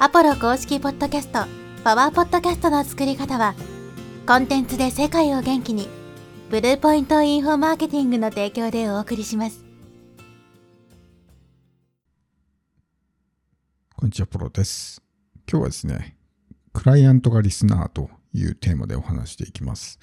アポロ公式ポッドキャスト、パワーポッドキャストの作り方は、コンテンツで世界を元気に、ブルーポイントインフォマーケティングの提供でお送りします。こんにちは、ポロです。今日はですね、クライアントがリスナーというテーマでお話していきます。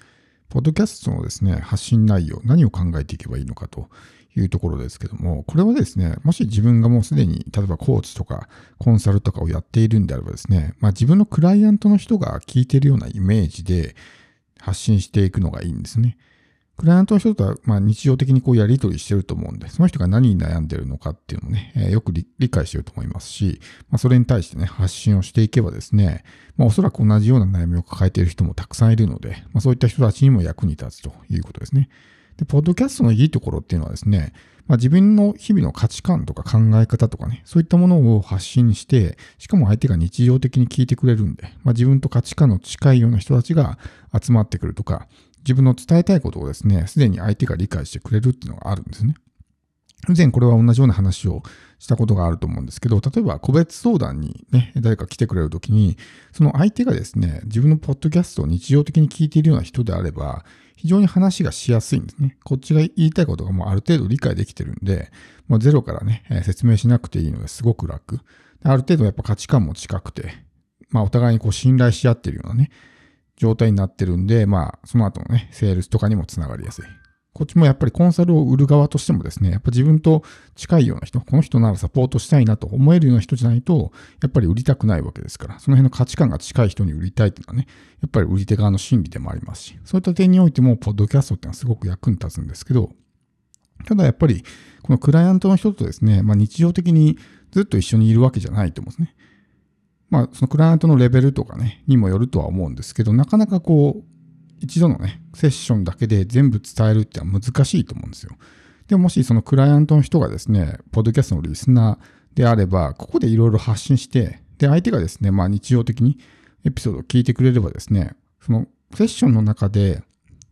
ポッドキャストのですね、発信内容、何を考えていけばいいのかというところですけども、これはですね、もし自分がもうすでに、例えばコーチとかコンサルとかをやっているんであればですね、まあ自分のクライアントの人が聞いているようなイメージで発信していくのがいいんですね。クライアントの人とは、まあ、日常的にこうやり取りしてると思うんで、その人が何に悩んでるのかっていうのをね、よく理解してると思いますし、まあ、それに対してね、発信をしていけばですね、まあ、おそらく同じような悩みを抱えている人もたくさんいるので、まあ、そういった人たちにも役に立つということですね。で、ポッドキャストのいいところっていうのはですね、まあ、自分の日々の価値観とか考え方とかね、そういったものを発信して、しかも相手が日常的に聞いてくれるんで、まあ、自分と価値観の近いような人たちが集まってくるとか、自分の伝えたいことをですね、すでに相手が理解してくれるっていうのがあるんですね。以前これは同じような話をしたことがあると思うんですけど、例えば個別相談にね、誰か来てくれるときに、その相手がですね、自分のポッドキャストを日常的に聞いているような人であれば、非常に話がしやすいんですね。こっちが言いたいことがもうある程度理解できてるんで、もうゼロからね、説明しなくていいのですごく楽。ある程度やっぱ価値観も近くて、まあお互いにこう信頼し合ってるようなね、状態になってるんで、まあその後のね、セールスとかにもつながりやすい。こっちもやっぱりコンサルを売る側としてもですね、やっぱ自分と近いような人、この人ならサポートしたいなと思えるような人じゃないと、やっぱり売りたくないわけですから、その辺の価値観が近い人に売りたいっていうのはね、やっぱり売り手側の心理でもありますし、そういった点においても、ポッドキャストっていうのはすごく役に立つんですけど、ただやっぱり、このクライアントの人とですね、まあ日常的にずっと一緒にいるわけじゃないと思うんですね。まあ、そのクライアントのレベルとかね、にもよるとは思うんですけど、なかなかこう、一度のね、セッションだけで全部伝えるっては難しいと思うんですよ。でももしそのクライアントの人がですね、ポッドキャストのリスナーであれば、ここでいろいろ発信して、で、相手がですね、まあ日常的にエピソードを聞いてくれればですね、そのセッションの中で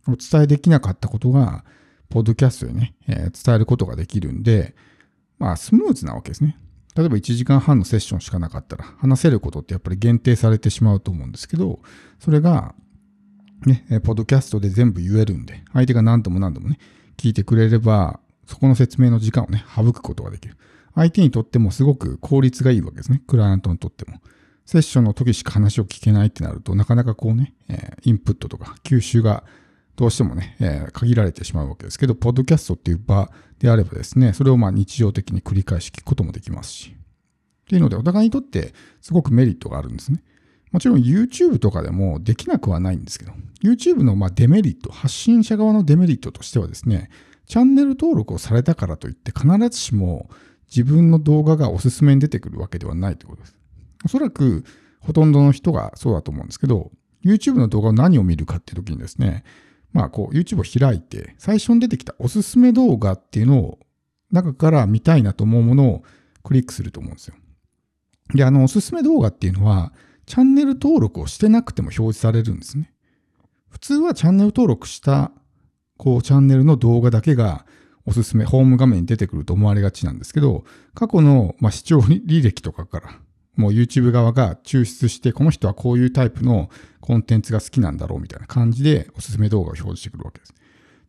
お伝えできなかったことが、ポッドキャストでね、えー、伝えることができるんで、まあスムーズなわけですね。例えば1時間半のセッションしかなかったら話せることってやっぱり限定されてしまうと思うんですけど、それがね、ポッドキャストで全部言えるんで、相手が何度も何度もね、聞いてくれれば、そこの説明の時間をね、省くことができる。相手にとってもすごく効率がいいわけですね。クライアントにとっても。セッションの時しか話を聞けないってなると、なかなかこうね、えインプットとか吸収がどうしてもね、え限られてしまうわけですけど、ポッドキャストっていう場であればですね、それをま日常的に繰り返し聞くこともできますし。っていうので、お互いにとってすごくメリットがあるんですね。もちろん YouTube とかでもできなくはないんですけど、YouTube のまデメリット、発信者側のデメリットとしてはですね、チャンネル登録をされたからといって必ずしも自分の動画がおすすめに出てくるわけではないということです。おそらくほとんどの人がそうだと思うんですけど、YouTube の動画を何を見るかっていう時にですね、まあこう YouTube を開いて最初に出てきたおすすめ動画っていうのを中から見たいなと思うものをクリックすると思うんですよ。で、あのおすすめ動画っていうのはチャンネル登録をしてなくても表示されるんですね。普通はチャンネル登録したこうチャンネルの動画だけがおすすめ、ホーム画面に出てくると思われがちなんですけど、過去の、まあ視聴履歴とかから、もう YouTube 側が抽出して、この人はこういうタイプのコンテンツが好きなんだろうみたいな感じでおすすめ動画を表示してくるわけです。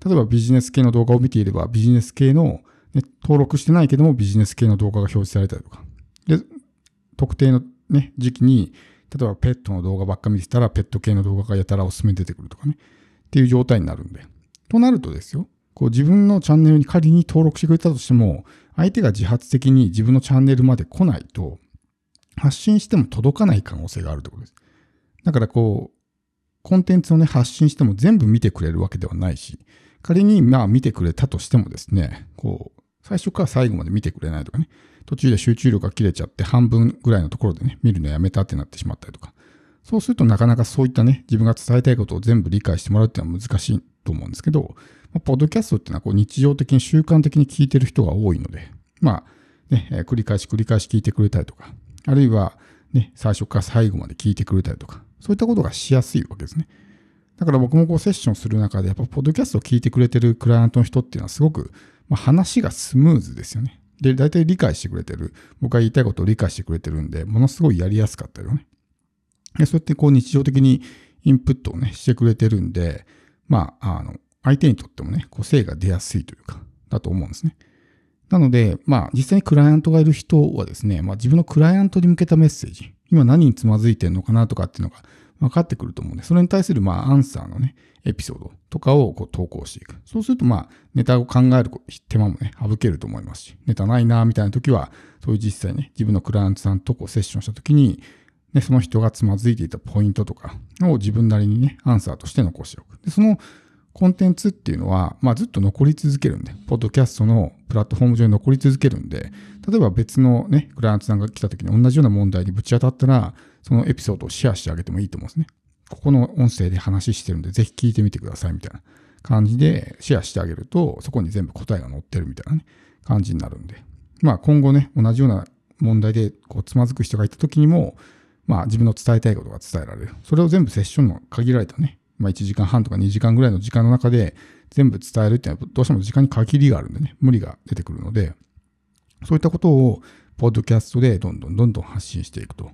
例えばビジネス系の動画を見ていれば、ビジネス系の、ね、登録してないけどもビジネス系の動画が表示されたりとか。で、特定のね、時期に例えばペットの動画ばっか見てたら、ペット系の動画がやたらおすすめ出てくるとかね。っていう状態になるんで。となるとですよ、こう自分のチャンネルに仮に登録してくれたとしても、相手が自発的に自分のチャンネルまで来ないと、発信しても届かない可能性があるということです。だからこう、コンテンツをね、発信しても全部見てくれるわけではないし、仮にまあ見てくれたとしてもですね、こう、最初から最後まで見てくれないとかね、途中で集中力が切れちゃって半分ぐらいのところでね、見るのやめたってなってしまったりとか。そうするとなかなかそういったね、自分が伝えたいことを全部理解してもらうっていうのは難しいと思うんですけど、ま、ポッドキャストっていうのはこう日常的に習慣的に聞いてる人が多いので、まあ、ね、繰り返し繰り返し聞いてくれたりとか、あるいはね、最初から最後まで聞いてくれたりとか、そういったことがしやすいわけですね。だから僕もこうセッションする中で、やっぱポッドキャストを聞いてくれてるクライアントの人っていうのはすごく、まあ、話がスムーズですよね。で、大体理解してくれてる。僕が言いたいことを理解してくれてるんで、ものすごいやりやすかったよね。でそうやってこう日常的にインプットをね、してくれてるんで、まあ、あの、相手にとってもね、個性が出やすいというか、だと思うんですね。なので、まあ、実際にクライアントがいる人はですね、まあ、自分のクライアントに向けたメッセージ、今何につまずいてるのかなとかっていうのが分かってくると思うんで、それに対する、まあ、アンサーのね、エピソードとかをこう投稿していく。そうすると、まあ、ネタを考える手間もね、省けると思いますし、ネタないな、みたいな時は、そういう実際ね、自分のクライアントさんとこうセッションした時に、ね、その人がつまずいていたポイントとかを自分なりにね、アンサーとして残しておく。で、そのコンテンツっていうのは、まあ、ずっと残り続けるんで、ポッドキャストのプラットフォーム上に残り続けるんで、例えば別のね、クライアントさんが来た時に同じような問題にぶち当たったら、そのエピソードをシェアしてあげてもいいと思うんですね。ここの音声で話してるんで、ぜひ聞いてみてくださいみたいな感じでシェアしてあげると、そこに全部答えが載ってるみたいなね、感じになるんで。まあ今後ね、同じような問題でこうつまずく人がいた時にも、まあ自分の伝えたいことが伝えられる。それを全部セッションの限られたね、まあ1時間半とか2時間ぐらいの時間の中で全部伝えるっていうのはどうしても時間に限りがあるんでね、無理が出てくるので、そういったことをポッドキャストでどんどんどんどん発信していくと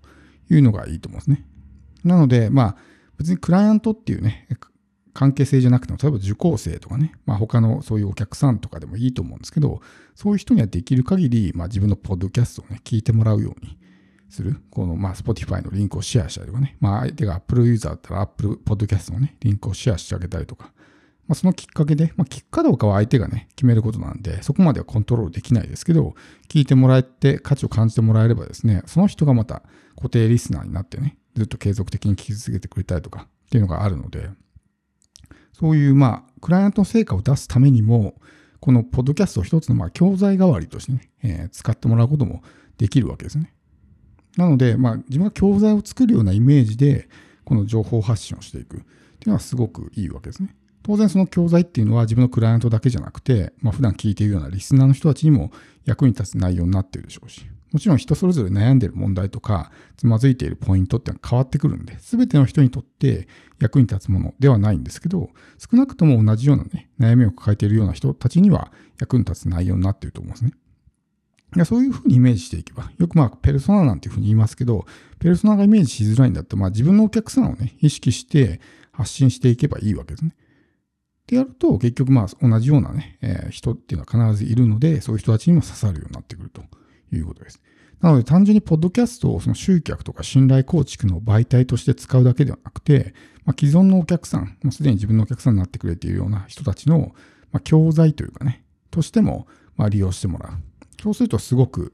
いうのがいいと思うんですね。なので、まあ別にクライアントっていうね、関係性じゃなくても、例えば受講生とかね、まあ他のそういうお客さんとかでもいいと思うんですけど、そういう人にはできる限り、まあ自分のポッドキャストをね、聞いてもらうようにする。この、まあ Spotify のリンクをシェアしたりとかね、まあ相手が Apple ユーザーだったら Apple Podcast のね、リンクをシェアしてあげたりとか、まあそのきっかけで、まあ聞くかどうかは相手がね、決めることなんで、そこまではコントロールできないですけど、聞いてもらえて価値を感じてもらえればですね、その人がまた固定リスナーになってね、ずっと継続的に聞き続けてくれたりとかっていうのがあるので、そういうまあ、クライアントの成果を出すためにも、このポッドキャストを一つのまあ教材代わりとしてね、えー、使ってもらうこともできるわけですね。なので、まあ、自分が教材を作るようなイメージで、この情報発信をしていくっていうのはすごくいいわけですね。当然その教材っていうのは自分のクライアントだけじゃなくて、まあ、普段聞いているようなリスナーの人たちにも役に立つ内容になっているでしょうし、もちろん人それぞれ悩んでいる問題とか、つまずいているポイントってのは変わってくるんで、すべての人にとって役に立つものではないんですけど、少なくとも同じようなね、悩みを抱えているような人たちには役に立つ内容になっていると思うんですね。いやそういうふうにイメージしていけば、よくまあ、ペルソナなんていうふうに言いますけど、ペルソナがイメージしづらいんだったら、まあ自分のお客さんをね、意識して発信していけばいいわけですね。ってやると、結局まあ同じようなね、えー、人っていうのは必ずいるので、そういう人たちにも刺さるようになってくるということです。なので単純にポッドキャストをその集客とか信頼構築の媒体として使うだけではなくて、まあ、既存のお客さん、もうすでに自分のお客さんになってくれているような人たちの、まあ、教材というかね、としても、まあ、利用してもらう。そうするとすごく、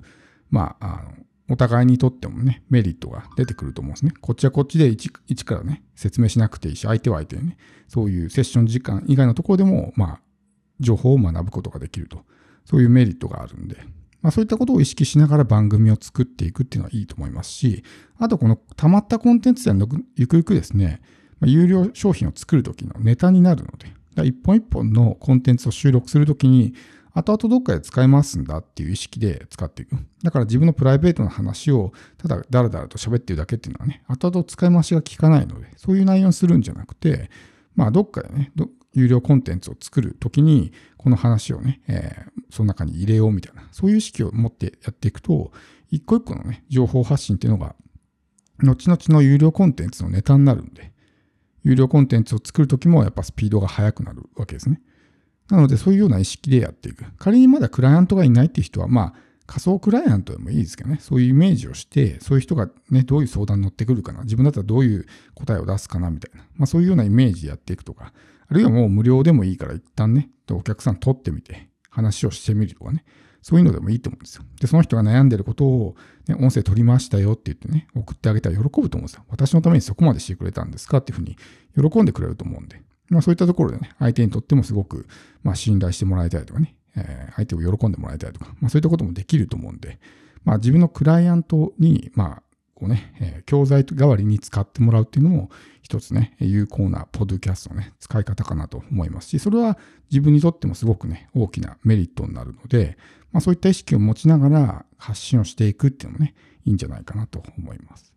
まあ、あの、お互いにとってもね、メリットが出てくると思うんですね。こっちはこっちで一一からね、説明しなくていいし、相手は相手でね、そういうセッション時間以外のところでも、まあ、情報を学ぶことができると。そういうメリットがあるんで、まあ、そういったことを意識しながら番組を作っていくっていうのはいいと思いますし、あとこの溜まったコンテンツではゆくゆくですね、まあ、有料商品を作るときのネタになるので、一本一本のコンテンツを収録するときに、後々どっかで使い回すんだっていう意識で使っていく。だから自分のプライベートな話をただダラダラと喋ってるだけっていうのはね、後々使い回しが効かないので、そういう内容にするんじゃなくて、まあどっかでね、有料コンテンツを作るときに、この話をね、えー、その中に入れようみたいな、そういう意識を持ってやっていくと、一個一個のね、情報発信っていうのが、後々の有料コンテンツのネタになるんで、有料コンテンツを作るときもやっぱスピードが速くなるわけですね。なので、そういうような意識でやっていく。仮にまだクライアントがいないっていう人は、まあ、仮想クライアントでもいいですけどね、そういうイメージをして、そういう人がね、どういう相談に乗ってくるかな、自分だったらどういう答えを出すかな、みたいな、まあそういうようなイメージでやっていくとか、あるいはもう無料でもいいから一旦ね、お客さん取ってみて、話をしてみるとかね、そういうのでもいいと思うんですよ。で、その人が悩んでることを、ね、音声取りましたよって言ってね、送ってあげたら喜ぶと思うんですよ。私のためにそこまでしてくれたんですかっていうふうに喜んでくれると思うんで。まあそういったところでね、相手にとってもすごく、まあ信頼してもらいたいとかね、えー、相手を喜んでもらいたいとか、まあそういったこともできると思うんで、まあ自分のクライアントに、まあ、こうね、えー、教材代わりに使ってもらうっていうのも、一つね、有効なポッドキャストのね、使い方かなと思いますし、それは自分にとってもすごくね、大きなメリットになるので、まあそういった意識を持ちながら発信をしていくっていうのもね、いいんじゃないかなと思います。